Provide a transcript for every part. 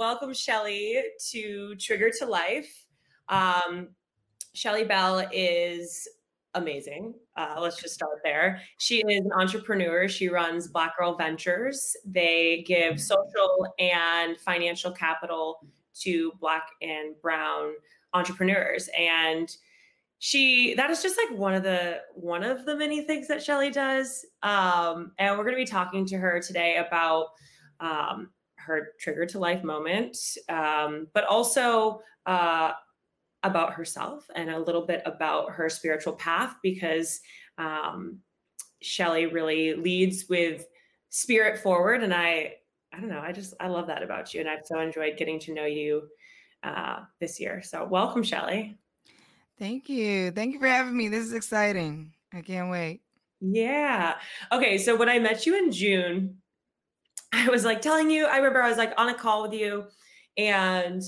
welcome Shelly to Trigger to Life. Um, Shelly Bell is amazing. Uh, let's just start there. She is an entrepreneur. She runs Black Girl Ventures. They give social and financial capital to Black and Brown entrepreneurs. And she that is just like one of the one of the many things that Shelly does. Um, and we're going to be talking to her today about um, her trigger to life moment, um, but also uh, about herself and a little bit about her spiritual path because um, Shelly really leads with spirit forward. And I, I don't know, I just, I love that about you. And I've so enjoyed getting to know you uh, this year. So welcome, Shelly. Thank you. Thank you for having me. This is exciting. I can't wait. Yeah. Okay. So when I met you in June, I was like telling you, I remember I was like on a call with you and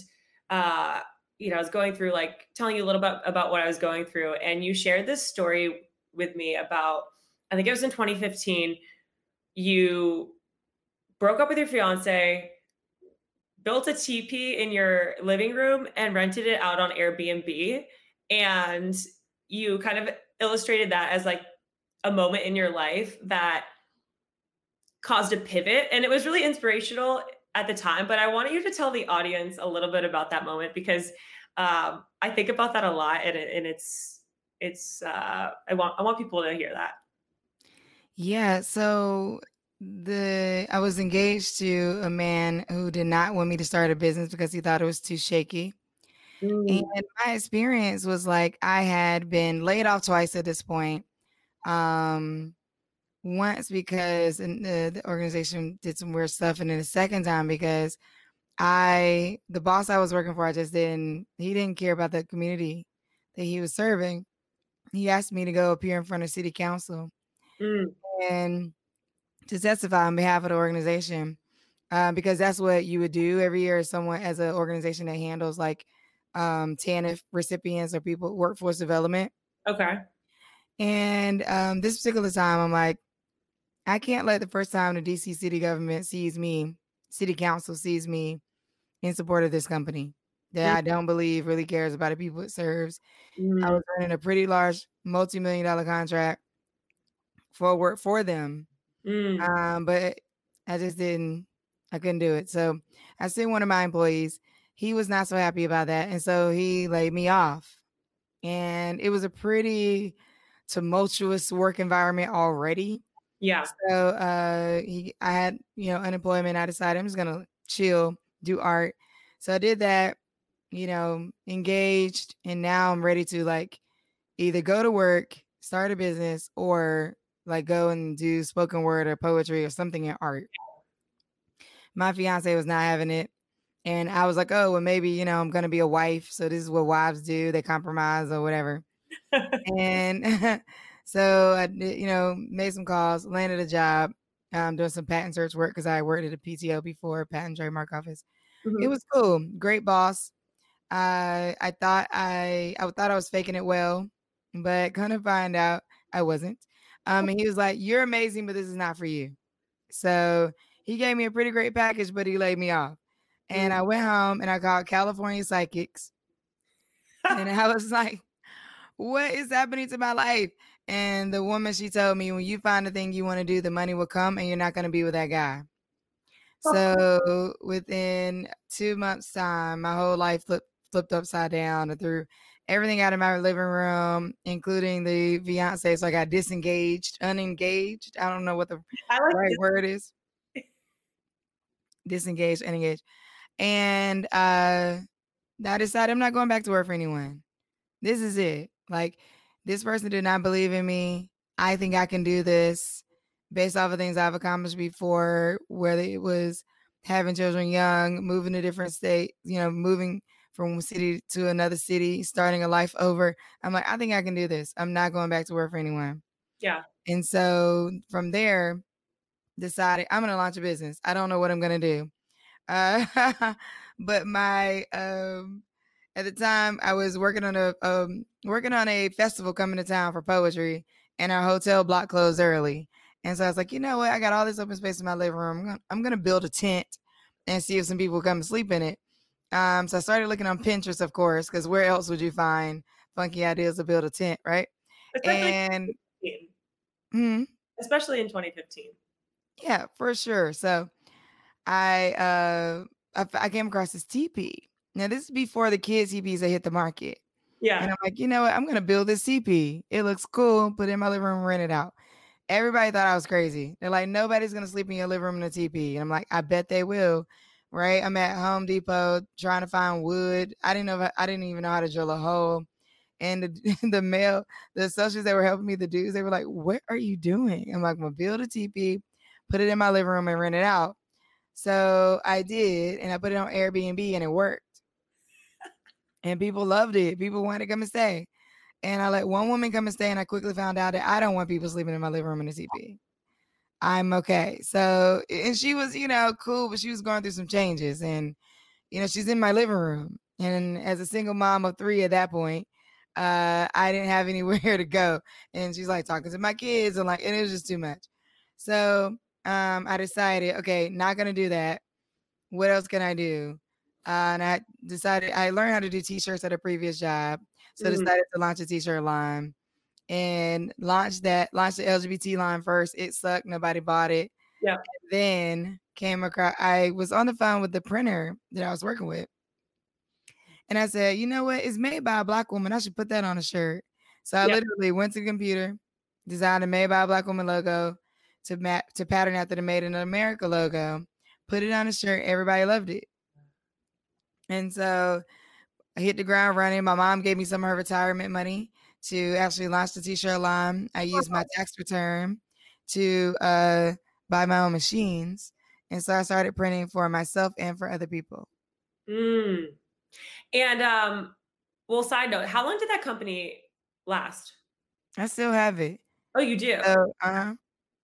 uh you know, I was going through like telling you a little bit about what I was going through, and you shared this story with me about, I think it was in 2015. You broke up with your fiance, built a teepee in your living room, and rented it out on Airbnb. And you kind of illustrated that as like a moment in your life that caused a pivot. And it was really inspirational at the time, but I wanted you to tell the audience a little bit about that moment because um, I think about that a lot, and, it, and it's it's uh, I want I want people to hear that. Yeah. So the I was engaged to a man who did not want me to start a business because he thought it was too shaky. Mm. And my experience was like I had been laid off twice at this point. Um, once because the, the organization did some weird stuff, and then the second time because I the boss I was working for, I just didn't he didn't care about the community that he was serving. He asked me to go appear in front of city council mm. and to testify on behalf of the organization. Uh, because that's what you would do every year as someone as an organization that handles like um TANF recipients or people workforce development. Okay. And um this particular time I'm like, I can't let the first time the DC city government sees me city council sees me in support of this company that mm-hmm. I don't believe really cares about the people it serves. Mm-hmm. I was running a pretty large multi-million dollar contract for work for them. Mm. Um, but I just didn't I couldn't do it. So I sent one of my employees. He was not so happy about that. And so he laid me off. And it was a pretty tumultuous work environment already. Yeah. So uh he I had, you know, unemployment. I decided I'm just gonna chill, do art. So I did that, you know, engaged, and now I'm ready to like either go to work, start a business, or like go and do spoken word or poetry or something in art. My fiance was not having it. And I was like, oh, well, maybe, you know, I'm going to be a wife. So this is what wives do. They compromise or whatever. and So I, you know, made some calls, landed a job, um, doing some patent search work because I worked at a PTO before, patent trademark office. Mm-hmm. It was cool, great boss. I I thought I I thought I was faking it well, but kind of find out I wasn't. Um, and he was like, "You're amazing, but this is not for you." So he gave me a pretty great package, but he laid me off. And mm-hmm. I went home and I called California Psychics, and I was like, "What is happening to my life?" And the woman, she told me, when you find the thing you want to do, the money will come and you're not going to be with that guy. So within two months' time, my whole life flipped flipped upside down and threw everything out of my living room, including the fiance. So I got disengaged, unengaged. I don't know what the like right this. word is. disengaged, unengaged. And uh I decided I'm not going back to work for anyone. This is it. Like this person did not believe in me. I think I can do this based off of things I've accomplished before, whether it was having children young, moving to different state, you know, moving from one city to another city, starting a life over. I'm like, I think I can do this. I'm not going back to work for anyone. Yeah. And so from there, decided I'm gonna launch a business. I don't know what I'm gonna do. Uh, but my um at the time I was working on a um, working on a festival coming to town for poetry, and our hotel block closed early. And so I was like, you know what? I got all this open space in my living room. I'm gonna, I'm gonna build a tent and see if some people come and sleep in it. Um, so I started looking on Pinterest, of course, because where else would you find funky ideas to build a tent, right? Especially And 2015. hmm, Especially in 2015. yeah, for sure. So I uh I, I came across this teepee. Now this is before the kids teepees that hit the market. Yeah. And I'm like, you know what? I'm gonna build this teepee. It looks cool. Put it in my living room, rent it out. Everybody thought I was crazy. They're like, nobody's gonna sleep in your living room in a teepee. And I'm like, I bet they will. Right? I'm at Home Depot trying to find wood. I didn't know. I I didn't even know how to drill a hole. And the the male, the associates that were helping me, the dudes, they were like, "What are you doing?" I'm like, "I'm gonna build a teepee, put it in my living room, and rent it out." So I did, and I put it on Airbnb, and it worked. And people loved it. People wanted to come and stay. And I let one woman come and stay, and I quickly found out that I don't want people sleeping in my living room in a teepee. I'm okay. So, and she was, you know, cool, but she was going through some changes, and you know, she's in my living room. And as a single mom of three at that point, uh, I didn't have anywhere to go. And she's like talking to my kids, and like, and it was just too much. So, um, I decided, okay, not gonna do that. What else can I do? Uh, and I decided I learned how to do t-shirts at a previous job. So I Mhm. decided to launch a t-shirt line and launched that, launched the LGBT line first. It sucked, nobody bought it. Yeah. Then came across I was on the phone with the printer that I was working with. And I said, you know what? It's made by a black woman. I should put that on a shirt. So I literally went to the computer, designed a made by a black woman logo to map to pattern after the Made in America logo, put it on a shirt. Everybody loved it. And so I hit the ground running. My mom gave me some of her retirement money to actually launch the t-shirt line. I used my tax return to uh, buy my own machines. And so I started printing for myself and for other people. Mm. And um, well, side note, how long did that company last? I still have it. Oh, you do. So, uh-huh.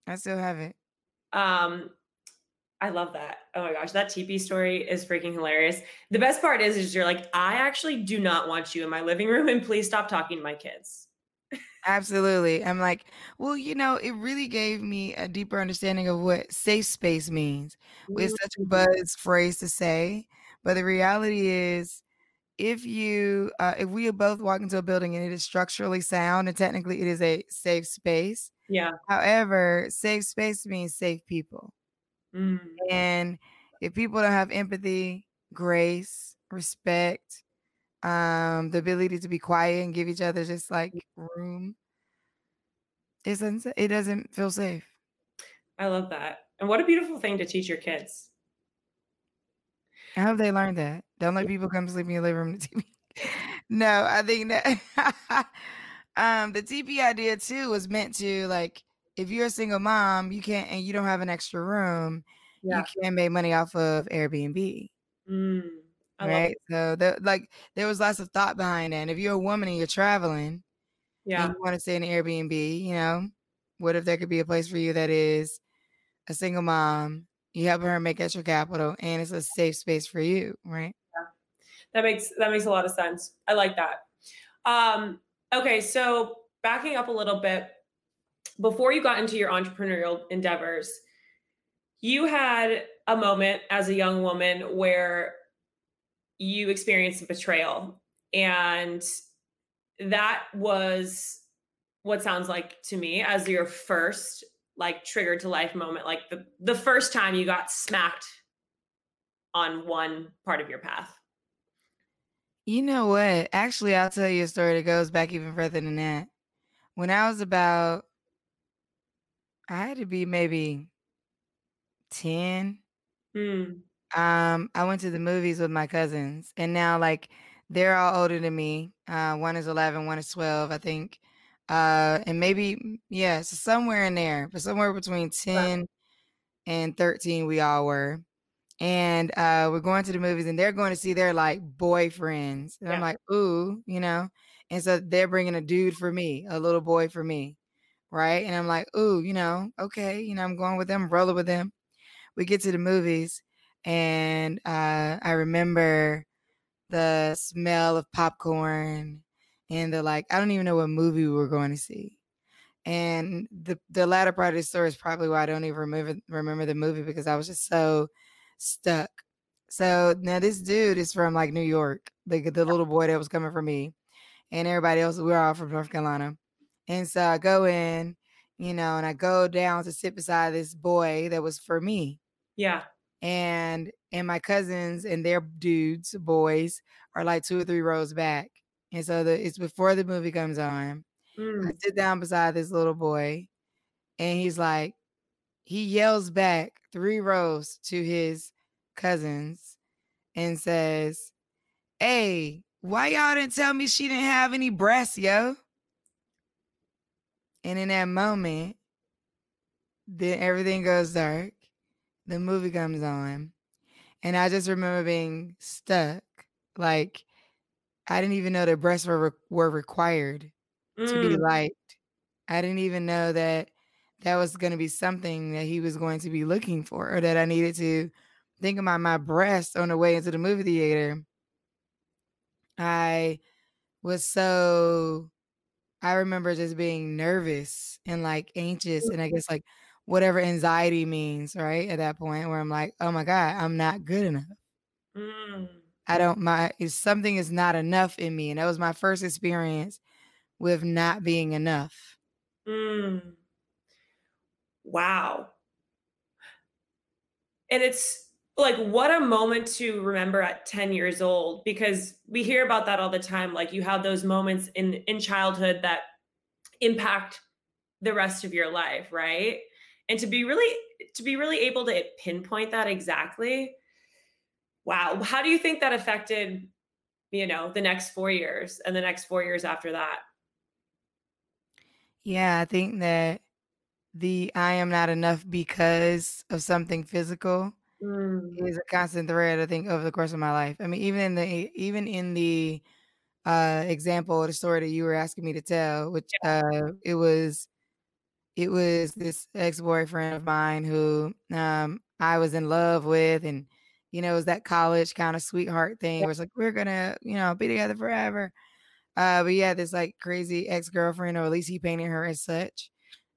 I still have it. Um, I love that. Oh my gosh, that teepee story is freaking hilarious. The best part is, is you're like, I actually do not want you in my living room, and please stop talking to my kids. Absolutely. I'm like, well, you know, it really gave me a deeper understanding of what safe space means. It's such a Mm. buzz phrase to say, but the reality is if you uh, if we both walk into a building and it is structurally sound and technically it is a safe space. Yeah. However, safe space means safe people. Mm. And if people don't have empathy, grace, respect, um, the ability to be quiet and give each other just like room, it doesn't it doesn't feel safe. I love that. And what a beautiful thing to teach your kids. I hope they learned that. Don't let people come sleep in your living room. to TV. no, I think that um the teepee idea too was meant to like if you're a single mom, you can't and you don't have an extra room, Yeah. you can't make money off of Airbnb. Mm. Right. So the like there was lots of thought behind that. And if you're a woman and you're traveling Yeah. you want to stay in an Airbnb, you know, what if there could be a place for you that is a single mom, you help her make extra capital and it's a safe space for you, right? Yeah. That makes that makes a lot of sense. I like that. Um, okay, so backing up a little bit, before you got into your entrepreneurial endeavors, you had a moment as a young woman where you experienced betrayal. And that was what sounds like to me as your first like trigger to life moment, like the, the first time you got smacked on one part of your path. You know what? Actually, I'll tell you a story that goes back even further than that. When I was about, I had to be maybe 10. Mm. Um, I went to the movies with my cousins, and now like they're all older than me. Uh, one is 11, one is 12, I think. Uh, and maybe, mm, yeah, so somewhere in there, but somewhere between Right. 10 and 13, we all were. And uh, we're going to the movies, and they're going to see their like boyfriends. And I'm like, ooh, you know? And so they're bringing a dude for me, a little boy for me. Right. And I'm like, ooh, you know, okay, you know, I'm going with them, rolling with them. We get to the movies, and uh, I remember the smell of popcorn and the like, I don't even know what movie we were going to see. And the the latter part of the story is probably why I don't even remember remember the movie because I was just so stuck So now this dude is from like New York, the the little boy that was coming for me, and everybody else. We are all from North Carolina, and so I go in, you know, and I go down to sit beside this boy that was for me. Yeah. And and my cousins and their dudes, boys, are like two or three rows back. And so the it's before the movie comes on. I Mm. sit down beside this little boy, and he's like, he yells back three rows to his cousins and says, Hey, why y'all didn't tell me she didn't have any breasts, yo? And in that moment, then everything goes dark. The movie comes on. And I just remember being stuck. Like I didn't even know that breasts were re- were required to be Mm. liked. I didn't even know that that was going to be something that he was going to be looking for or that I needed to think about my breasts on the way into the movie theater. I was so I remember just being nervous and like anxious and I guess like whatever anxiety means, right? At that point where I'm like, "Oh my god, I'm not good enough." Mm. I don't my something is not enough in me and that was my first experience with not being enough. Mm. Wow. And it's like what a moment to remember at 10 years old because we hear about that all the time like you have those moments in in childhood that impact the rest of your life, right? And to be really to be really able to pinpoint that exactly. Wow. How do you think that affected, you know, the next 4 years and the next 4 years after that? Yeah, I think that the I am not enough because of something physical Mm. is a constant thread, I think, over the course of my life. I mean, even in the even in the uh example the story that you were asking me to tell, which uh it was it was this ex-boyfriend of mine who um I was in love with and you know, it was that college kind of sweetheart thing where it's like we're gonna, you know, be together forever. Uh but yeah, this like crazy ex-girlfriend, or at least he painted her as such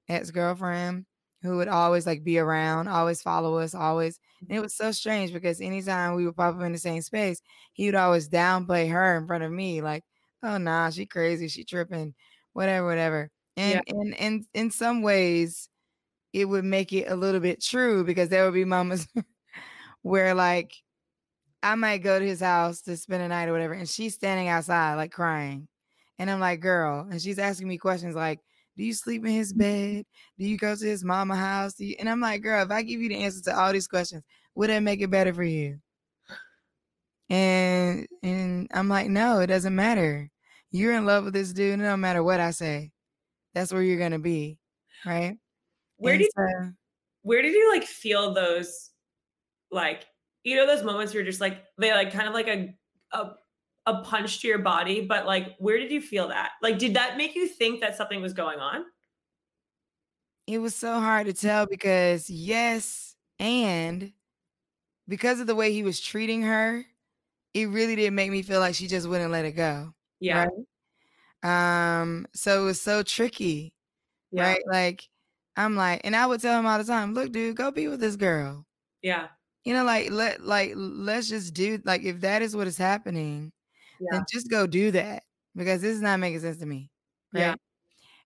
ex-girlfriend who would always like be around, always follow us, always. And it mm-hmm. was so strange because anytime we would pop up in the same space, he would always downplay her in front of me, like, oh nah, she crazy, she tripping, whatever, whatever. Yeah. And and and in some ways, it would make it a little bit true because there would be moments where like I might go to his house to spend a night or whatever, and she's standing outside like crying. And I'm like, girl, and she's asking me questions like, do you sleep in his bed? Do you go to his mama house? Do you? And I'm like, girl, if I give you the answer to all these questions, would that make it better for you? And and I'm like, no, it doesn't matter. You're in love with this dude, no matter what I say. That's where you're gonna be, right? Where And did so where did you like feel those like you know those moments where you're just like they like kind of like a a a punch to your body, but like where did you feel that? Like did that make you think that something was going on? it was so hard to tell because yes, and because of the way he was treating her, it really did make me feel like she just wouldn't let it go. Yeah. Right. Um, so it was so tricky, Yeah. right? Like, I'm like, and I would tell him all the time, look, dude, go be with this girl. Yeah. You know, like let like let's just do like if that is what is happening, Yeah. then just go do that because this is not making sense to me. Right. Yeah.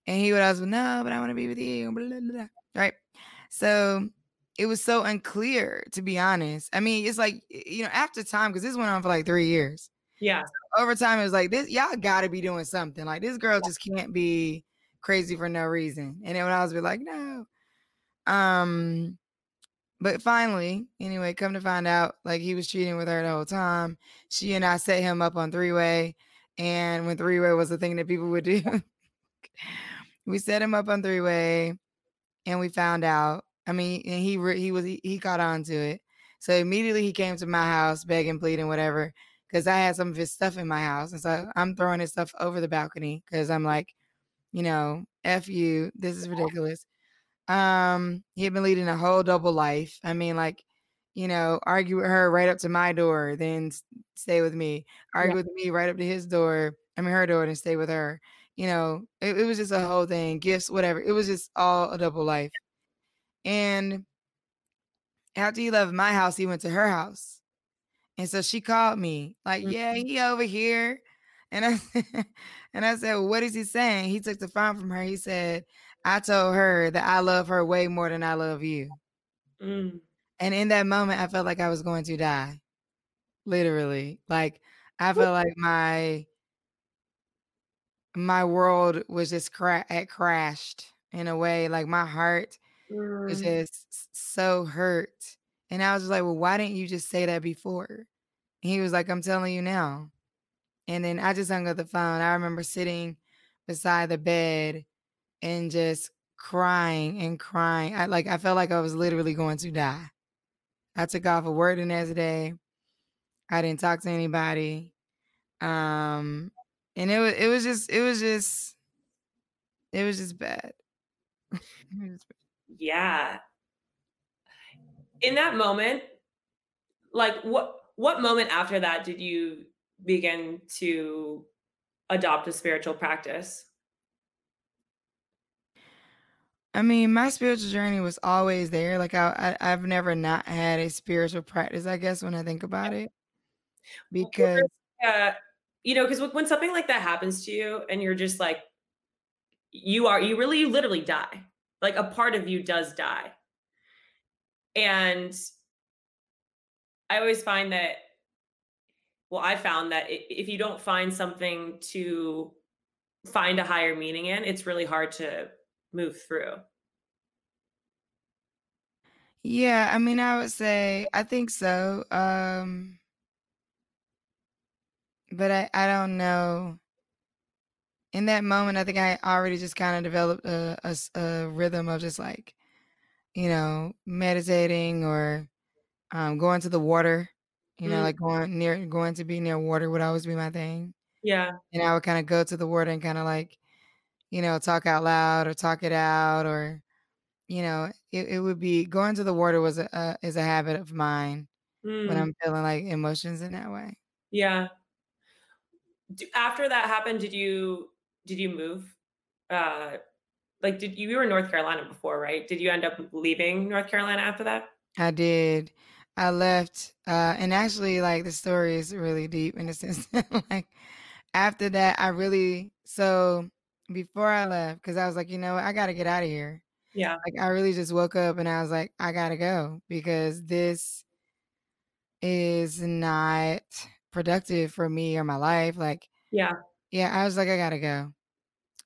And he would always be, no, but I want to be with you. Blah, blah, blah. Right. So it was so unclear, to be honest. I mean, it's like, you know, after time, because this went on for like three years. Yeah. Over time, it was like, this, y'all got to be doing something. Like, this girl just can't be crazy for no reason. And then when I was be like, no. Um, but finally, anyway, come to find out, like he was cheating with her the whole time. She and I set him up on three way. And when three way was the thing that people would do, we set him up on three way and we found out. I mean, and he re- he was he, he caught on to it. So immediately he came to my house begging, pleading, whatever, because I had some of his stuff in my house. And so I'm throwing his stuff over the balcony because I'm like, you know, F you, this is ridiculous. Um, he had been leading a whole double life. I mean, like, you know, argue with her right up to my door, then stay with me. Argue with me right up to his door. I mean, her door, and stay with her. You know, it, it was just a whole thing, gifts, whatever. It was just all a double life. And after he left my house, he went to her house. And so she called me like, "Yeah, Mhm. he over here." And I and I said, well, "What is he saying?" He took the phone from her. He said, "I told her that I love her way more than I love you." Mm. And in that moment, I felt like I was going to die. Literally. Like, I felt like my my world was just cra had crashed in a way, like, my heart was Mm. just so hurt. And I was just like, "Well, why didn't you just say that before?" And he was like, "I'm telling you now." And then I just hung up the phone. I remember sitting beside the bed and just crying and crying. I like I felt like I was literally going to die. I took off of word the next day. I didn't talk to anybody. Um, and it was it was just it was just it was just bad. Yeah. In that moment, like, what what moment after that did you begin to adopt a spiritual practice? I mean, my spiritual journey was always there. Like I, I I've never not had a spiritual practice, I guess, when I think about it. Because uh, you know, because when something like that happens to you and you're just like you are you really you literally die. Like, a part of you does die. And I always find that well, I found that if you don't find something to find a higher meaning in, it's really hard to move through. Yeah, I mean, I would say I think so, um but I I don't know. In that moment, I think I already just kinda developed a a rhythm of just, like, you know, meditating or, um, going to the water, you know, Mm. like, going near going to be near water would always be my thing. Yeah. And I would kinda go to the water and kinda, like, you know, talk out loud or talk it out or, you know, it it would be going to the water was a a is a habit of mine when Mm. I'm feeling, like, emotions in that way. Yeah. D after that happened, did you did you move? Uh, like, did you you were in North Carolina before, right? Did you end up leaving North Carolina after that? I did. I left, uh, and actually, like, the story is really deep in the sense like, after that, I really so, before I left because I was like, "You know what? I gotta get out of here." Yeah. Like, I really just woke up and I was like, "I gotta go because this" "is not productive for me or my life." Like Yeah. yeah, I was like, "I gotta go."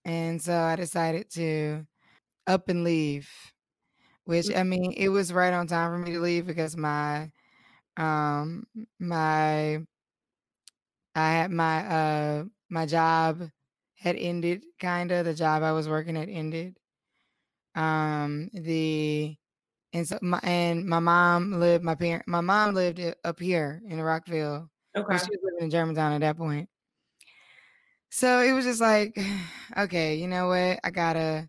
And so I decided to up and leave, which, Mm. I mean, it was right on time for me to leave because my, um, my I had my, uh, my job had ended, kinda, the job I was working had ended. Um, the and so my and my mom lived my parent my mom lived, up here in Rockville. Okay. she was living in Germantown at that point. So, it was just like, "Okay, you know what? I gotta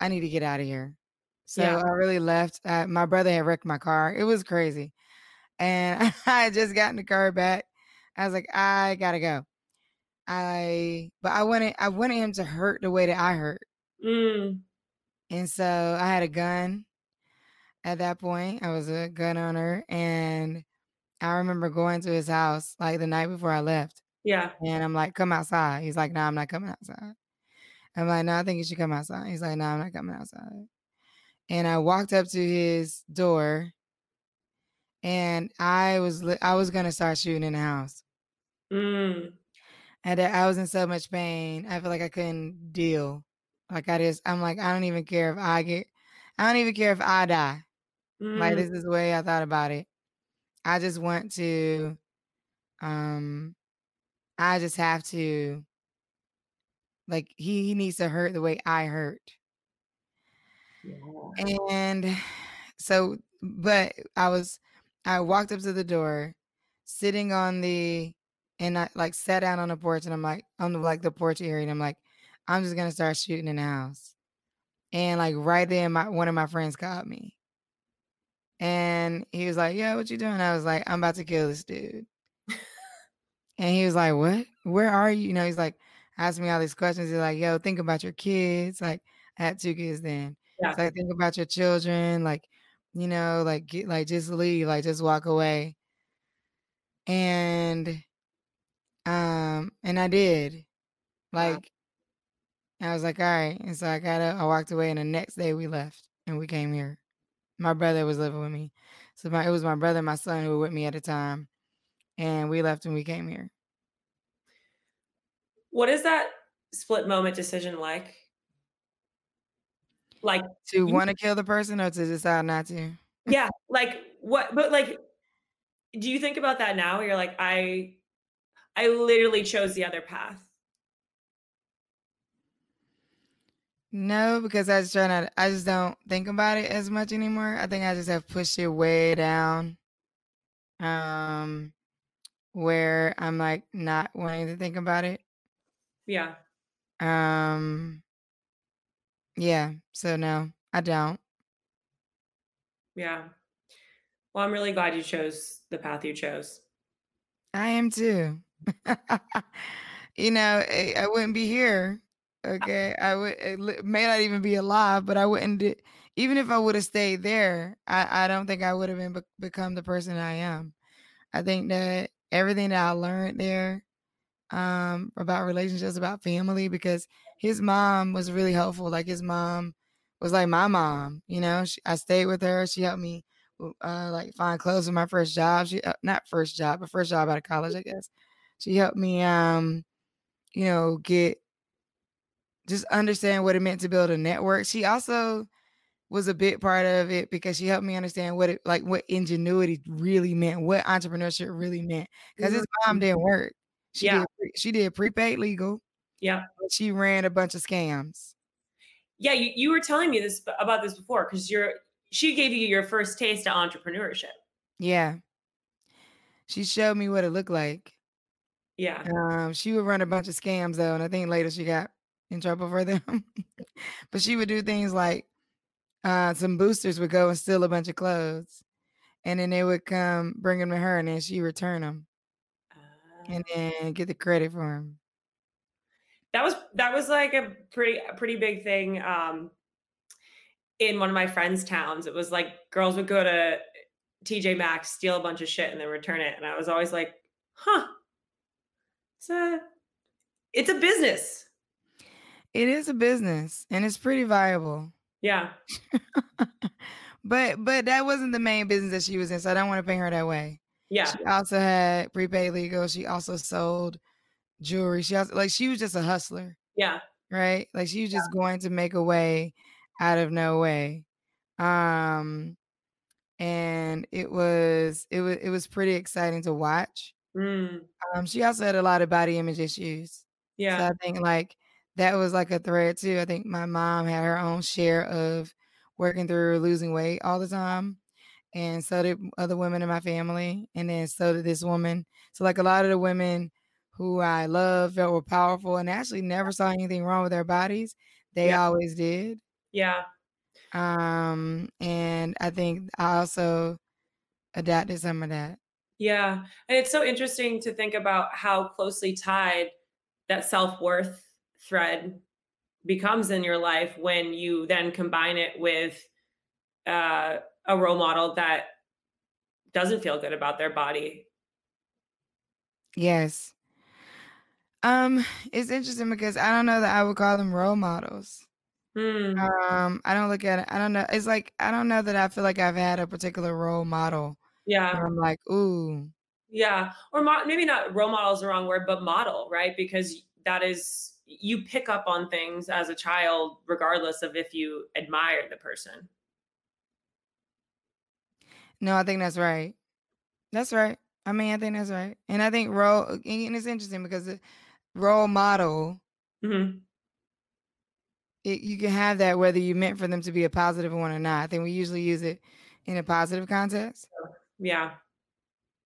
I need to get out of here." So, Yeah. I really left, uh, my brother had wrecked my car, it was crazy, and I had just gotten the car back. I was like, "I gotta go." I but I wanted I wanted him to hurt the way that I hurt. Mm. And so, I had a gun at that point, I was a gun owner, and I remember going to his house, like, the night before I left, Yeah. and I'm like, "Come outside." He's like, "No, I'm not coming outside." I'm like, "No, I think you should come outside." He's like, "No, I'm not coming outside." And I walked up to his door and I was I was gonna start shooting in the house. Mm. And that I was in so much pain, I feel like I couldn't deal. Like, I just I'm like, "I don't even care if I get I don't even care if I die." Like, Mm. this is the way I thought about it. I just want to, um I just have to like, he he needs to hurt the way I hurt. Yeah. And so but I was I walked up to the door, sitting on the and I, like, sat down on the porch, and I'm like on the, like, the porch area, and I'm like, "I'm just gonna start shooting in the house." And, like, right then, my one of my friends called me. And he was like, "Yo, what you doing?" I was like, "I'm about to kill this dude." And he was like, "What? Where are you?" You know, he's like, asking me all these questions. He's like, "Yo, think about your kids." Like, I had 2 kids then. Yeah. like, "Think about your children, like, you know, like, get like, just leave, like, just walk away." And um, and I did. Wow. Like, I was like, "All right." And so I got up, I walked away, and the next day we left and we came here. My brother was living with me. So my it was my brother and my son who were with me at the time, and we left and we came here. What is that split moment decision like? Like, To wanna kill the person or to decide not to? Yeah, like, what but, like, do you think about that now? You're like, "I I literally chose the other path." No, because I just try not I just don't think about it as much anymore. I think I just have pushed it way down. Um, where I'm, like, not wanting to think about it. Yeah. Um Yeah, so no, I don't. Yeah. Well, I'm really glad you chose the path you chose. I am too. You know, eh, I wouldn't be here, Uh okay? I would eh, li may not even be alive, but I wouldn't even if I woulda stayed there, I I don't think I would've been become the person I am. I think that everything that I learned there, um, about relationships, about family because his mom was really helpful, like, his mom was like my mom, you know? Sh I stayed with her, she helped me, uh, like, find clothes for my first job, she uh, not first job, but first job out of college, I guess. She helped me, um, you know, get just understand what it meant to build a network. She also was a big part of it because she helped me understand what it like, what ingenuity really meant, what entrepreneurship really meant. Because his mom didn't work. She Yeah. did she did prepaid legal, Yeah. she ran a bunch of scams. Yeah, you you were telling me this about this before 'cause you're she gave you your first taste of entrepreneurship. Yeah. She showed me what it looked like. Yeah. Um, she would run a bunch of scams, though, and I think later she got in trouble for them. But she would do things like, uh, some boosters would go and steal a bunch of clothes, and then they would come bring them to her, and then she return 'em and Oh. then get the credit for 'em. That was that was, like, a pretty a pretty big thing, um in one of my friends' towns. It was, like, girls would go to TJ Maxx, steal a bunch of shit, and then return it, and I was always like, "Huh." It's a it's a business. It is a business, and it's pretty viable. Yeah. But but that wasn't the main business that she was in, so I don't wanna paint her that way. Yeah. She also had prepaid legal, she also sold jewelry, she also like, she was just a hustler, Yeah. right? Like, she was just Yeah. going to make a way out of no way. Um, and it was it was it was pretty exciting to watch. Mm. Um, she also had a lot of body image issues. Yeah. So, I think, like, that was, like, a thread too. I think my mom had her own share of working through losing weight all the time, and so did other women in my family, and then so did this woman. So, like, a lot of the women who I love felt were powerful and actually never saw anything wrong with their bodies, they Yeah. always did. Yeah. Um, and I think I also adapted some of that. Yeah, and it's so interesting to think about how closely tied that self-worth thread becomes in your life when you then combine it with, uh, a role model that doesn't feel good about their body. Yes. Um, it's interesting because I don't know that I would call them role models. Hmm. Um, I don't look at it I don't know, it's like, I don't know that I feel like I've had a particular role model Yeah. where I'm like, "Ooh." Yeah, or mo maybe not role model is the wrong word, but model, right? Because that is you pick up on things as a child regardless of if you admire the person. No, I think that's right. That's right. I mean, I think that's right, and I think role and it's interesting because the role model Mhm. it you can have that whether you meant for them to be a positive one or not. I think we usually use it in a positive context. Yeah.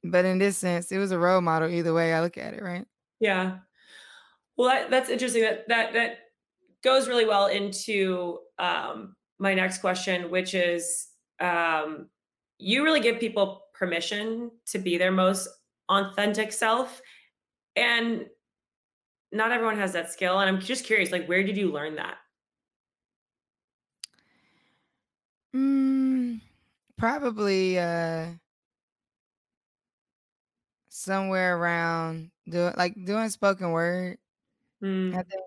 But in this sense, it was a role model either way I look at it, right? Yeah. Well, that that's interesting, that that that goes really well into, um, my next question, which is, um, you really give people permission to be their most authentic self, and not everyone has that skill, and I'm just curious, like, where did you learn that? Mm, probably, uh somewhere around doing like doing spoken word. I Mm. think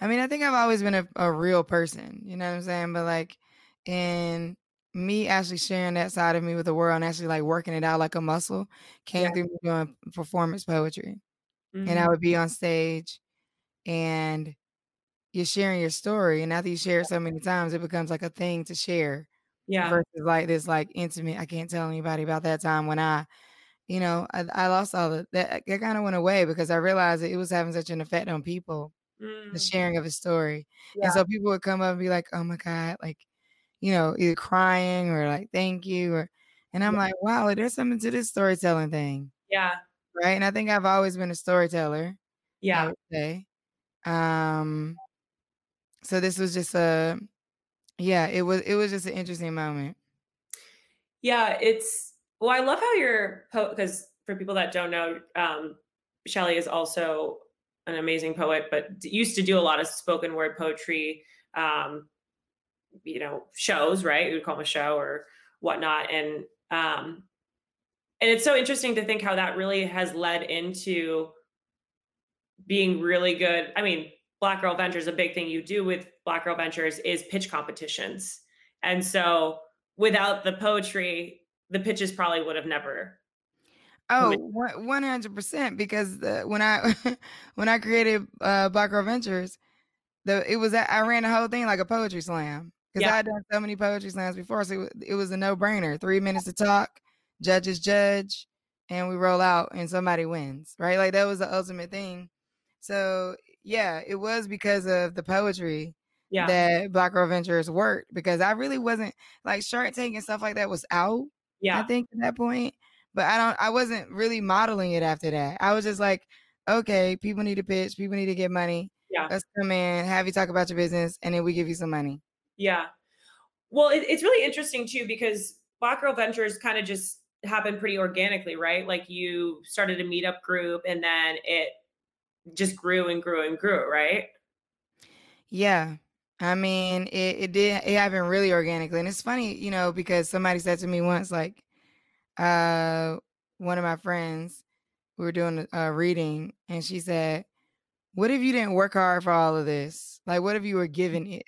I mean, I think I've always been a, a real person, you know what I'm saying? But like in me actually sharing that side of me with the world and actually like working it out like a muscle Yeah. came through me doing performance poetry. And I Mhm. would be on stage and you're sharing your story. And after you share it so many times, it becomes like a thing to share Yeah. versus like this like intimate, I can't tell anybody about that time when I, you know, I, I lost all of that. That kind of went away because I realized that it was having such an effect on people the Mm. sharing of his story. And so people would come up and be like, "Oh my god," like, you know, either crying or like, "Thank you," or and I'm Yeah. like, "Wow, like, there's something to this storytelling thing." Yeah. Right? And I think I've always been a storyteller, I Yeah. would say. Um, so this was just a yeah, it was it was just an interesting moment. Yeah, it's well, I love how you're because for people that don't know, um, Shelly is also an amazing poet, but used to do a lot of spoken word poetry, um, you know, shows, right? We would call them a show or whatnot. And um, and it's so interesting to think how that really has led into being really good. I mean, Black Girl Ventures, a big thing you do with Black Girl Ventures is pitch competitions. And so without the poetry, the pitches probably would have never Oh, 100% because the when I when I created, uh, Black Girl Ventures, the it was I ran the whole thing like a poetry slam because Yeah, I had done so many poetry slams before, so it it was a no-brainer. 3 minutes to talk, judges judge, and we roll out and somebody wins, right? Like, that was the ultimate thing. So, yeah, it was because of the poetry yeah, that Black Girl Ventures worked because I really wasn't like, Shark Tank and stuff like that was out, I think, at that point, but I don't I wasn't really modeling it after that. I was just like, "Okay, people need to pitch, people need to get money. yeah, Let's come in, have you talk about your business, and then we give you some money." yeah. Well, it, it's really interesting too because Black Girl Ventures kind of just happened pretty organically, right? Like you started a meetup group and then it just grew and grew and grew, right? Yeah. I mean, it it did it happened really organically, and it's funny, you know, because somebody said to me once, like, uh, one of my friends, we were doing a reading, and she said, "What if you didn't work hard for all of this? Like, what if you were given it?"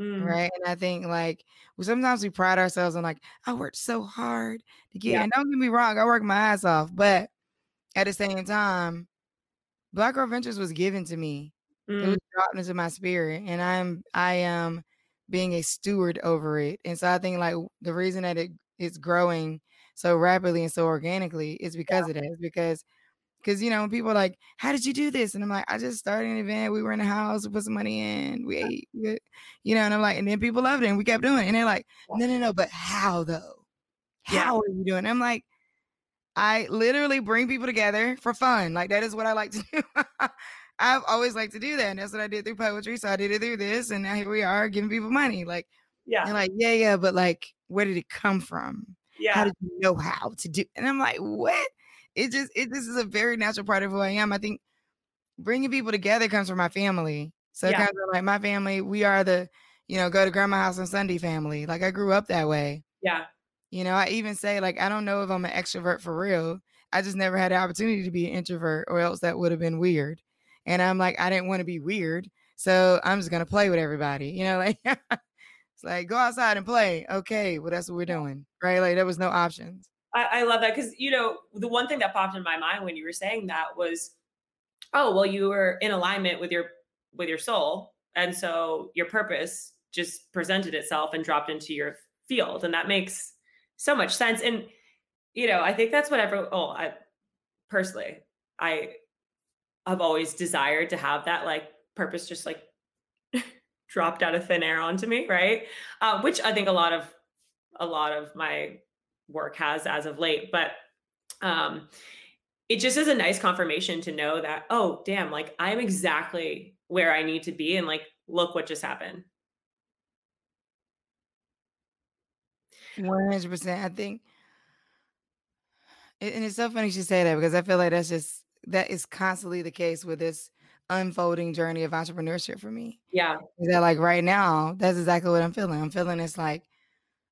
Mm, Right? And I think, like, well, sometimes we pride ourselves on, like, "I worked so hard to get" yeah, and don't get me wrong, I worked my ass off, but at the same time, Black Girl Ventures was given to me. It mm, was dropped into my spirit, and I'm I am being a steward over it, and so I think, like, the reason that it it's growing so rapidly and so organically is because of that. It's because 'cause, you know, when people are like, "How did you do this?" And I'm like, "I just started an event, we were in the house, we put some money in, we ate, you know, and I'm like and then people loved it, and we kept doing it, and they're like, "No, no, no, but how though? yeah, How are you doing?" I'm like, I literally bring people together for fun, like, that is what I like to do. I've always liked to do that, and that's what I did through poetry, so I did it through this, and now here we are giving people money, like yeah, they're like, "Yeah, yeah, but, like, where did it come from? Yeah. How did you know how to do" and I'm like, "What?" It just it this is a very natural part of who I am. I think bringing people together comes from my family. So it yeah, comes from, like, my family, we are the, you know, go to grandma house on Sunday family, like, I grew up that way. yeah, You know, I even say, like, I don't know if I'm an extrovert for real. I just never had the opportunity to be an introvert or else that would have been weird. And I'm like, I didn't wanna be weird, so I'm just gonna play with everybody, you know, like, it's like, "Go outside and play." "Okay, well, that's what we're doing." Right? Like, there was no options. I, I love that because you know the one thing that popped in my mind when you were saying that was, oh well, you were in alignment with your with your soul, and so your purpose just presented itself and dropped into your field, and that makes so much sense. And you know, I think that's what whatever. Oh, I personally, I have always desired to have that like purpose, just like dropped out of thin air onto me, right? Uh, which I think a lot of a lot of my work has as of late, but um, it just is a nice confirmation to know that oh damn, like I'm exactly where I need to be, and like look what just happened. 100%. I think and it's so funny you say that because I feel like that's just that is constantly the case with this unfolding journey of entrepreneurship for me. Yeah, Is that, like, right now, that's exactly what I'm feeling. I'm feeling it's like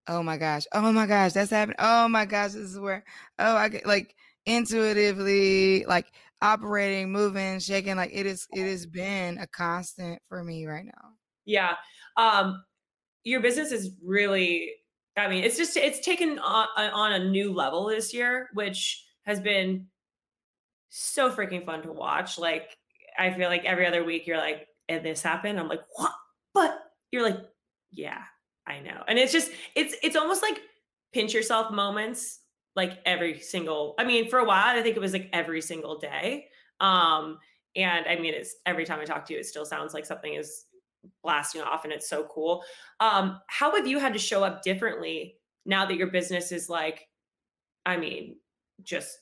Oh my gosh. Oh my gosh, that's happening. Oh my gosh, this is where oh, I get like intuitively, like operating, moving, shaking. Like it is, it has been a constant for me right now. Yeah. Um, your business is really, I mean, it's just, it's taken on, on a new level this year, which has been so freaking fun to watch. Like, I feel like every other week you're like, and this happened. I'm like, what? But you're like, yeah, I know. And it's just, it's, it's almost like pinch yourself moments like every single, I mean, for a while, I think it was like every single day. Um, and I mean, it's every time I talk to you, it still sounds like something is blasting off and it's so cool. Um, how have you had to show up differently now that your business is like, I mean, just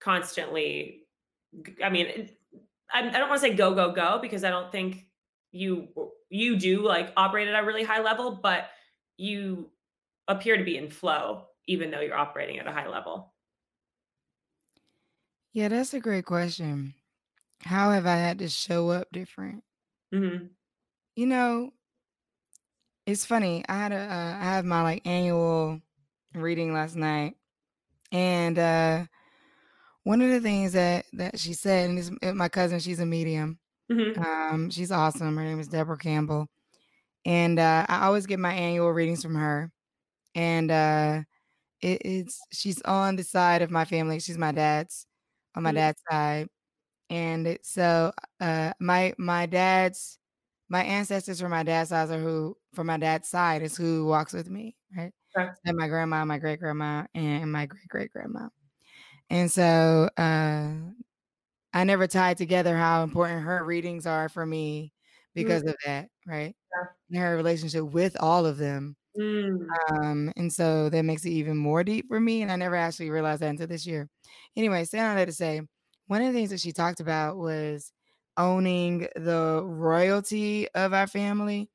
constantly, I mean, I, I don't want to say go, go, go, because I don't think you, you do like operate at a really high level, but you appear to be in flow, even though you're operating at a high level. Yeah, that's a great question. How have I had to show up different? Mm-hmm. You know, it's funny. I had a uh, I have my like annual reading last night, and uh one of the things that that she said, and this uh, my cousin, she's a medium. Mm-hmm. Um, she's awesome. Her name is Deborah Campbell, and uh, I always get my annual readings from her. And uh, it, it's she's on the side of my family. She's my dad's on my Mm-hmm. dad's side, and it, so uh, my my dad's my ancestors from my dad's side are who from my dad's side is who walks with me, right? Okay. And my grandma, my great grandma, and my great great grandma. And so uh I never tied together how important her readings are for me Mm, because of that, right? yeah. Her relationship with all of them. Mm, Um, and so that makes it even more deep for me. And I never actually realized that until this year. Anyway, saying all that to say, one of the things that she talked about was owning the royalty of our family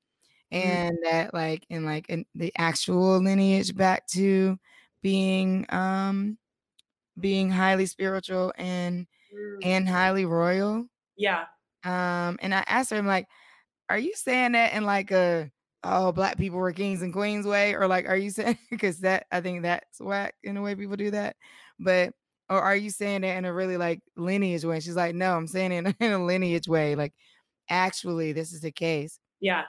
mm, and that like in like in the actual lineage back to being um being highly spiritual and mm. and highly royal. Yeah. Um, and I asked her, I'm like, are you saying that in like a oh black people were kings and queens way, or like are you saying because that I think that's whack in the way people do that, but or are you saying that in a really like lineage way? She's like, no, I'm saying it in, in a lineage way. Like, actually, this is the case, Yeah.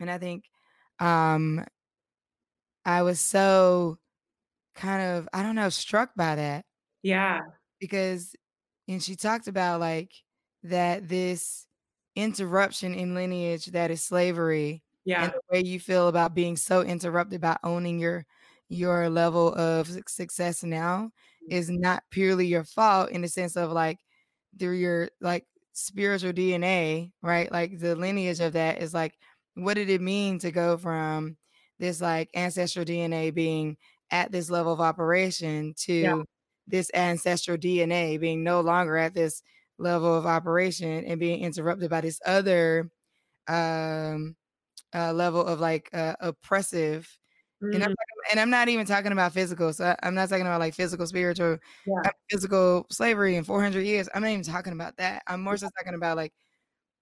and I think um I was so kind of I don't know struck by that Yeah. because and she talked about like that this interruption in lineage that is slavery Yeah. and the way you feel about being so interrupted by owning your your level of success now mm-hmm. is not purely your fault in the sense of like through your like spiritual DNA, right? Like the lineage of that is like what did it mean to go from this like ancestral DNA being at this level of operation Yeah. to this ancestral DNA being no longer at this level of operation and being interrupted by this other um uh, level of like uh, oppressive. And I'm, Mm, and I'm not even talking about physical so i'm not talking about like physical spiritual yeah. uh, physical slavery in 400 years. I'm not even talking about that. I'm more so talking about like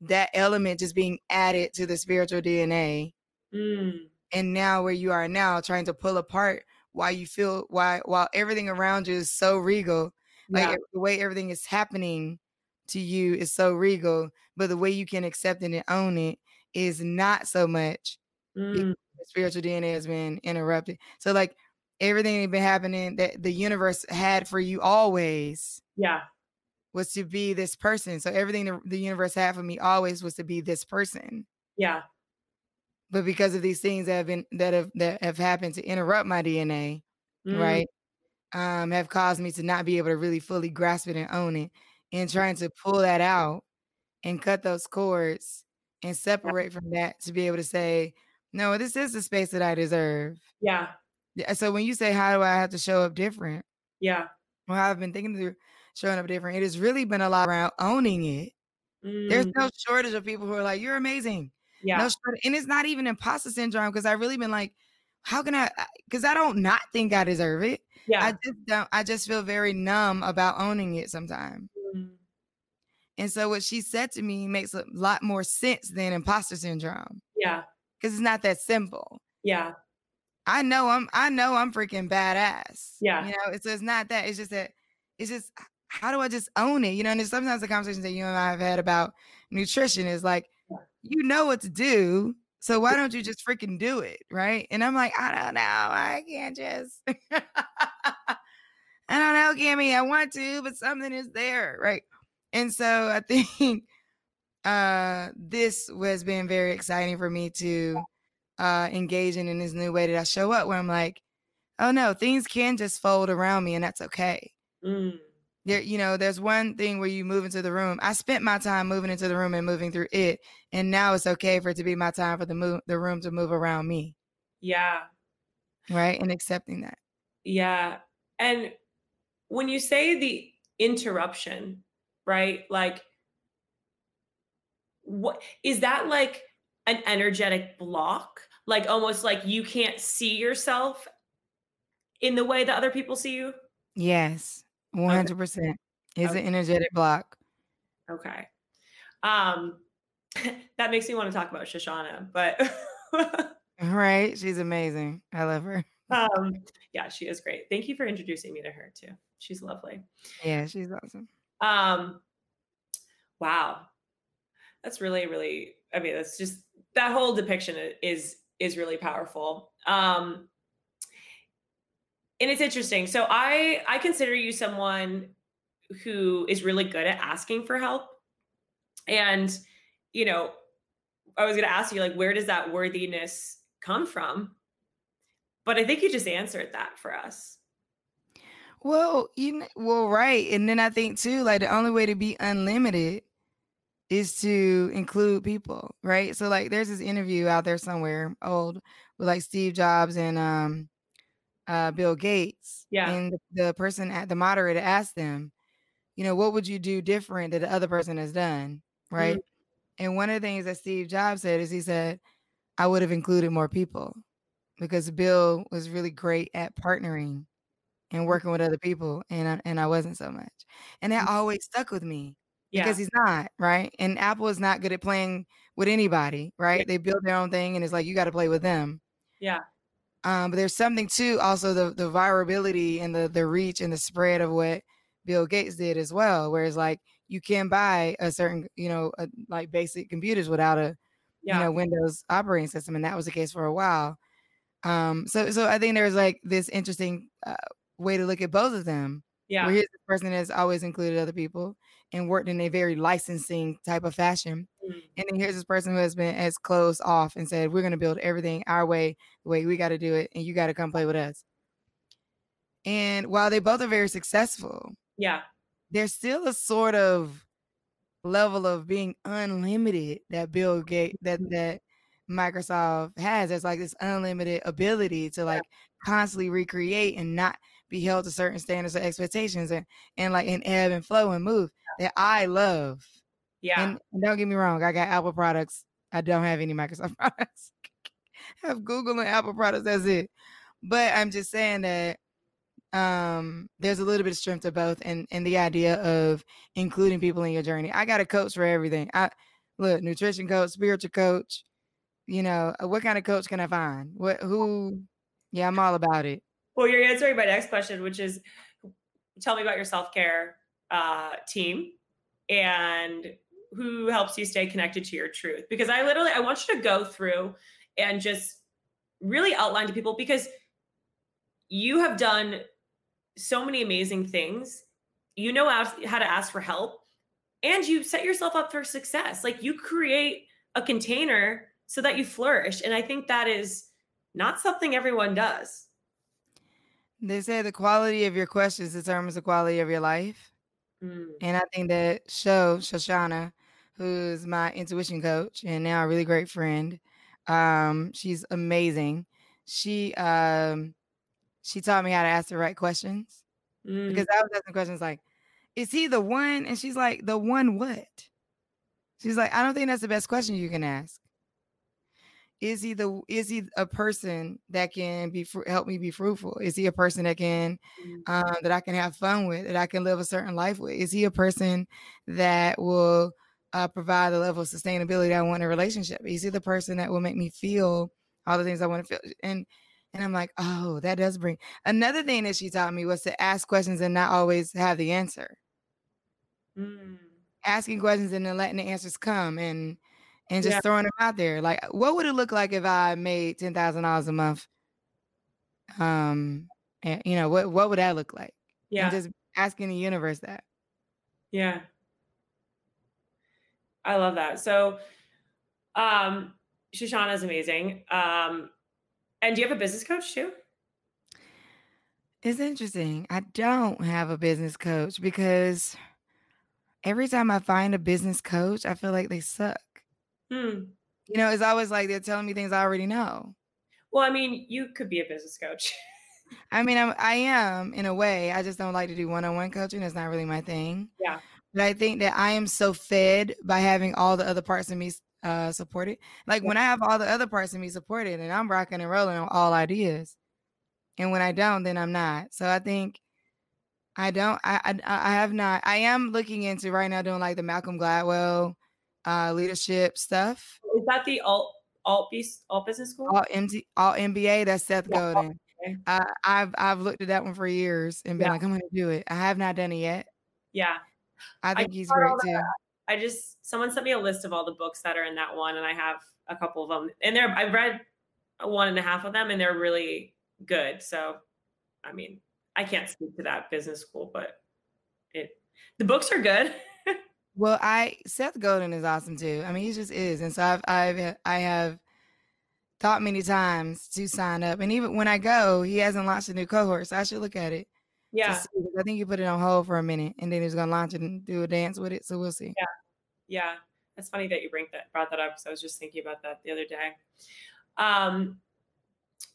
that element just being added to the spiritual dna Mm, and now where you are now trying to pull apart why you feel why while everything around you is so regal like yeah. the way everything is happening to you is so regal but the way you can accept it and own it is not so much Mm, spiritual dna has been interrupted so like everything that's been happening that the universe had for you always yeah. was to be this person so everything the, the universe had for me always was to be this person Yeah. But because of these things that have been that have that have happened to interrupt my dna Mm, right um have caused me to not be able to really fully grasp it and own it and trying to pull that out and cut those cords and separate from that to be able to say no this is the space that i deserve. Yeah. Yeah, so when you say how do i have to show up different? Yeah. well i've been thinking through showing up different it has really been a lot around owning it. There's Mm, no shortage of people who are like you're amazing no yeah. shortage and it's not even imposter syndrome because I've really been like how can i because i don't not think i deserve it Yeah. I just don't I just feel very numb about owning it sometimes. Mm, And so what she said to me makes a lot more sense than imposter syndrome yeah. because it's not that simple. Yeah. I know I'm I know I'm freaking badass. Yeah. You know, it's, it's not that. It's just that it's just how do I just own it? You know, and sometimes the conversations that you and I have had about nutrition is like, you know what to do. So why don't you just freaking do it? Right. And I'm like, I don't know. I can't just I don't know, Kimmy. I want to, but something is there. Right. And so I think uh this has been very exciting for me to uh engage in in this new way that I show up where I'm like, oh no, things can just fold around me and that's okay. Mm there, you know, there's one thing where you move into the room. I spent my time moving into the room and moving through it, and now it's okay for it to be my time for the move, the room to move around me. Yeah. Right, and accepting that. Yeah, and when you say the interruption, right? Like, what is that like an energetic block? Like almost like you can't see yourself in the way that other people see you? Yes. 100%. Is an energetic block. Okay. Um, that makes me want to talk about Shoshana, but Right, she's amazing. I love her. um, yeah, she is great. Thank you for introducing me to her too. She's lovely. Yeah, she's awesome. Um, wow. That's really, really, I mean, that's just that whole depiction is is really powerful. Um, and it's interesting. So I I consider you someone who is really good at asking for help. And you know, I was going to ask you like where does that worthiness come from? But I think you just answered that for us. Well, you know, well, right. And then I think too, like the only way to be unlimited is to include people, right? So like there's this interview out there somewhere old with like Steve Jobs and um uh, Bill Gates. Yeah. And the, the person at the moderator asked them, you know, what would you do different that the other person has done? Right. Mm-hmm. And one of the things that Steve Jobs said is he said, I would have included more people because Bill was really great at partnering and mm-hmm. working with other people. And I, and I wasn't so much. And that mm-hmm. always stuck with me yeah. because he's not. Right. And Apple is not good at playing with anybody. Right. Yeah. They build their own thing and it's like, you got to play with them. Yeah. Um, but there's something too, also the the virability and the the reach and the spread of what Bill Gates did as well. Whereas like you can buy a certain, you know, a, like basic computers without a yeah. you know Windows operating system, and that was the case for a while. Um, so so I think there's like this interesting uh, way to look at both of them. Yeah, where here's the person that's always included other people and worked in a very licensing type of fashion, Mm-hmm. And then here's this person who has been as closed off and said, We're going to build everything our way, the way we got to do it, and you got to come play with us. And while they both are very successful, yeah, there's still a sort of level of being unlimited that Bill Gates that mm-hmm. that Microsoft has. There's like this unlimited ability to like yeah. constantly recreate and not be held to certain standards or expectations and and like in ebb and flow and move that I love. Yeah. And, and don't get me wrong, I got Apple products. I don't have any Microsoft products. I have Google and Apple products. That's it. But I'm just saying that um there's a little bit of strength to both and and the idea of including people in your journey. I got a coach for everything. I look, nutrition coach, spiritual coach. You know, uh, what kind of coach can I find? What who yeah, I'm all about it. Well, you're answering my next question, which is tell me about your self-care uh team and who helps you stay connected to your truth. Because i literally i want you to go through and just really outline to people because you have done so many amazing things. You know how to ask for help and you set yourself up for success. Like you create a container so that you flourish and i think that is not something everyone does. They say the quality of your questions determines the quality of your life. Mm. and i think that show shoshana who's my intuition coach and now a really great friend. Um, she's amazing. She um, she taught me how to ask the right questions mm. because I was asking questions like, "Is he the one?" And she's like, "The one what?" She's like, "I don't think that's the best question you can ask." Is he the is he a person that can be help me be fruitful? Is he a person that can mm. um, that I can have fun with, that I can live a certain life with? Is he a person that will uh, provide the level of sustainability I want in a relationship. Is he the person that will make me feel all the things I want to feel? And And I'm like, oh, that does bring another thing that she taught me was to ask questions and not always have the answer. Mm. Asking questions and then letting the answers come and and just Yeah. throwing them out there. Like, what would it look like if I made ten thousand dollars a month? Um, and you know, what what would that look like? Yeah. And just asking the universe that. Yeah. I love that. So, um, Shoshana is amazing. Um, and do you have a business coach too? It's interesting. I don't have a business coach because every time I find a business coach, I feel like they suck. Hmm. You know, it's always like they're telling me things I already know. Well, I mean, you could be a business coach. I mean, I'm, I am in a way. I just don't like to do one-on-one coaching. It's not really my thing. Yeah. But I think that I am so fed by having all the other parts of me uh, supported. Like when I have all the other parts of me supported, and I'm rocking and rolling on all ideas, and when I don't, then I'm not. So I think I don't. I I, I have not. I am looking into right now doing like the Malcolm Gladwell uh, leadership stuff. Is that the alt alt business school? All MT, all MBA. That's Seth Yeah, Godin. okay. Uh, I've I've looked at that one for years and been Yeah. like, I'm gonna do it. I have not done it yet. yeah. I think he's great too. I just someone sent me a list of all the books that are in that one, and I have a couple of them. And they're I've read one and a half of them, and they're really good. So, I mean, I can't speak to that business school, but it the books are good. Well, I Seth Godin is awesome too. I mean, he just is, and so I've I've uh, I have thought many times to sign up, and even when I go, he hasn't launched a new cohort, so I should look at it. Yeah, see, I think he put it on hold for a minute, and then he's gonna launch it and do a dance with it. So we'll see. Yeah, yeah. It's funny that you bring that brought that up because I was just thinking about that the other day. Um,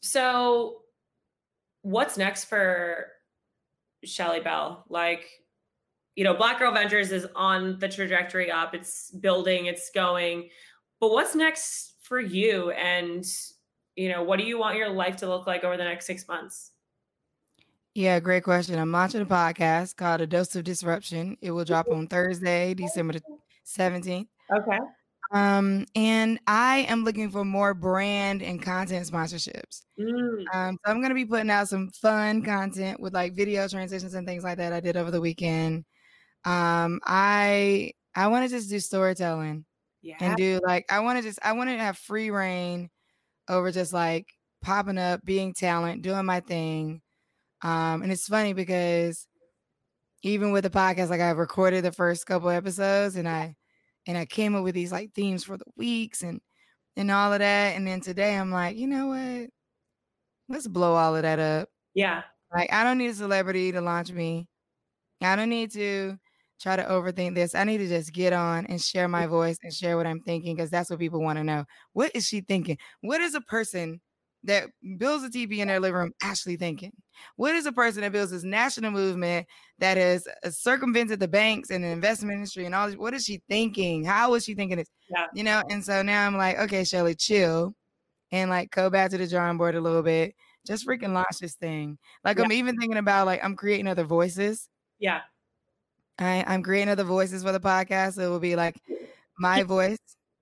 so what's next for Shelly Bell? Like, you know, Black Girl Ventures is on the trajectory up. It's building, it's going. But what's next for you? And you know, what do you want your life to look like over the next six months? Yeah, great question. I'm launching a podcast called A Dose of Disruption. It will drop on Thursday, December the 17th. Okay. Um, and I am looking for more brand and content sponsorships. Mm, Um, so I'm gonna be putting out some fun content with like video transitions and things like that I did over the weekend. Um, I I want to just do storytelling yeah. and do like I want to just I want to have free reign over just like popping up, being talent, doing my thing. Um, and it's funny because even with the podcast, like I recorded the first couple episodes and I and I came up with these like themes for the weeks and and all of that. And then today I'm like, you know what? Let's blow all of that up. yeah. Like I don't need a celebrity to launch me. I don't need to try to overthink this. I need to just get on and share my voice and share what I'm thinking because that's what people want to know. What is she thinking? What is a person that builds a TV in their living room actually thinking? What is a person that builds this national movement that has uh, circumvented the banks and the investment industry and all this? What is she thinking? How is she thinking this? Yeah. You know, and so now I'm like, okay, Shelly, chill and like go back to the drawing board a little bit. Just freaking launch this thing. Like Yeah. I'm even thinking about like I'm creating other voices. Yeah. I, I'm creating other voices for the podcast. So it will be like my voice.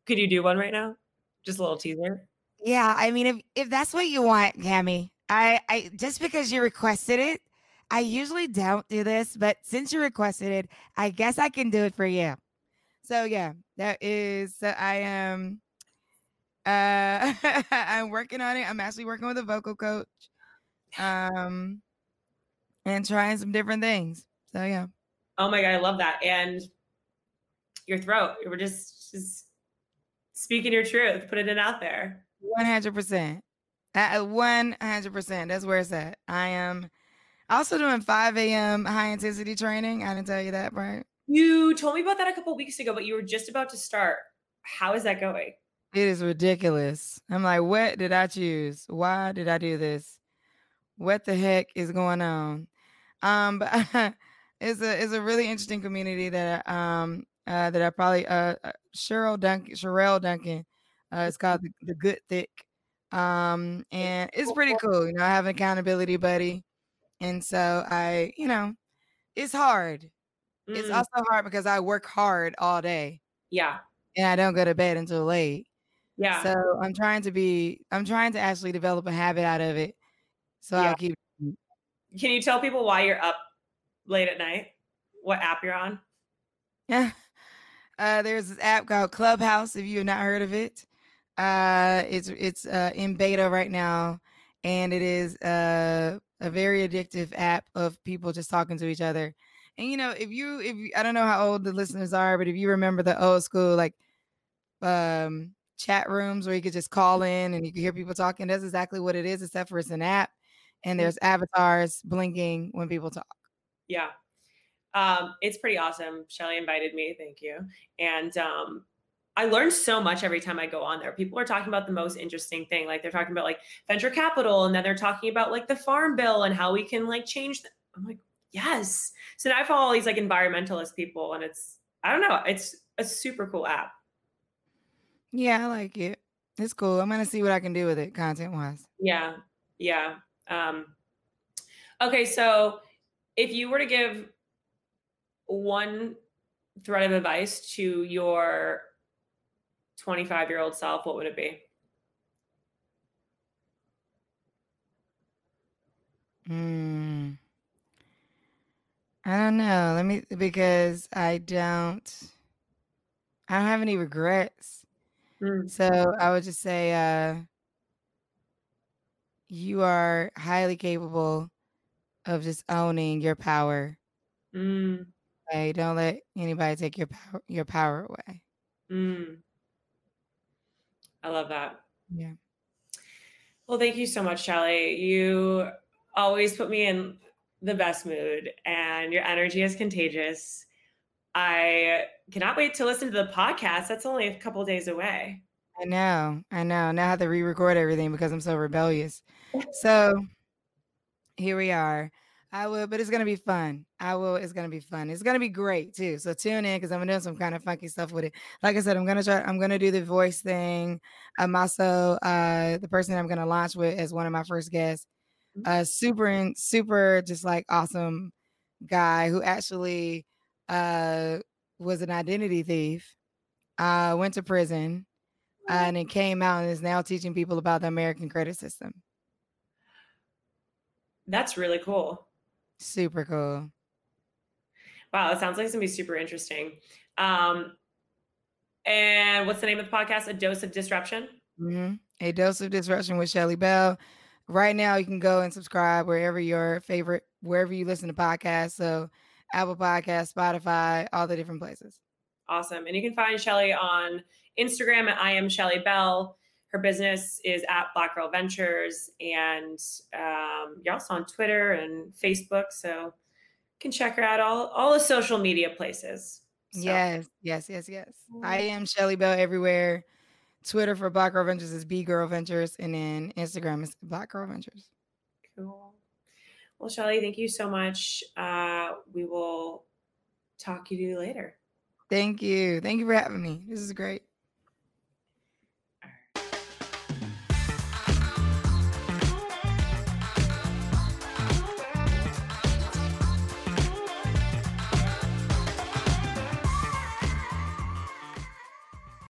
Could you do one right now? Just a little teaser. Yeah, I mean, if if that's what you want, Cami, I I just because you requested it, I usually don't do this, but since you requested it, I guess I can do it for you. So yeah, that is. I am. Uh, I'm working on it. I'm actually working with a vocal coach, um, and trying some different things. So yeah. Oh my god, I love that. And your throat. You were just just speaking your truth, putting it out there. One hundred percent. One hundred percent. That's where it's at. I am also doing five a.m. high intensity training. I didn't tell you that, right? You told me about that a couple weeks ago, but you were just about to start. How is that going? It is ridiculous. I'm like, what did I choose? Why did I do this? What the heck is going on? Um, but it's a it's a really interesting community that um uh that I probably uh uh, Cheryl Duncan Sherelle Duncan uh it's called the, the Good Thick. Um and it's pretty cool. You know, I have an accountability buddy. And so I, you know, it's hard. It's Mm, also hard because I work hard all day yeah. and I don't go to bed until late. Yeah. So I'm trying to be, I'm trying to actually develop a habit out of it So yeah. I'll keep. Can you tell people why you're up late at night? What app you're on? Yeah. Uh, there's this app called Clubhouse. If you have not heard of it, uh, it's it's uh, in beta right now, and it is uh, a very addictive app of people just talking to each other. And you know, if you if you, I don't know how old the listeners are, but if you remember the old school like um chat rooms where you could just call in and you can hear people talking, that's exactly what it is, except for it's an app and mm. there's avatars blinking when people talk. Yeah. Um, it's pretty awesome. Shelly invited me. Thank you. And um, I learned so much every time I go on there. People are talking about the most interesting thing. Like they're talking about like venture capital and then they're talking about like the farm bill and how we can like change. Them. I'm like, yes. So now I follow all these like environmentalist people and it's, I don't know, it's a super cool app. Yeah, I like it. It's cool. I'm gonna see what I can do with it content wise. Yeah. Yeah. Um, okay, so if you were to give one thread of advice to your 25 year old self, what would it be? Hmm. I don't know. Let me because I don't I don't have any regrets. Mm. So I would just say uh you are highly capable of just owning your power. Mm. Don't let anybody take your power your power away. Mm. I love that. Yeah. Well, thank you so much, Shelly. You always put me in the best mood, and your energy is contagious. I cannot wait to listen to the podcast. That's only a couple days away. I know, I know. Now I have to re-record everything because I'm so rebellious. So here we are. I will, but it's gonna be fun. I will. It's gonna be fun. It's gonna be great too. So tune in because I'm doing some kind of funky stuff with it. Like I said, I'm gonna try. I'm gonna do the voice thing. I'm also uh, the person I'm gonna launch with as one of my first guests. Mm-hmm. Uh, super super, just like awesome guy who actually uh was an identity thief. Uh, went to prison and it came out and is now teaching people about the American credit system. That's really cool. Super cool. Wow, it sounds like it's gonna be super interesting. Um, and what's the name of the podcast? A dose of disruption. Mm-hmm. A dose of disruption with Shelly Bell. Right now, you can go and subscribe wherever your favorite, wherever you listen to podcasts. So, Apple Podcast, Spotify, all the different places. Awesome. And you can find Shelly on Instagram at I am Shelly Bell. Her business is at Black Girl Ventures, and um, you're also on Twitter and Facebook, so you can check her out all all the social media places. So. Yes, yes, yes, yes. I am Shelly Bell everywhere. Twitter for Black Girl Ventures is B Girl Ventures, and then Instagram is Black Girl Ventures. Cool. Well, Shelly, thank you so much. Uh, we will talk to you later. Thank you. Thank you for having me. This is great.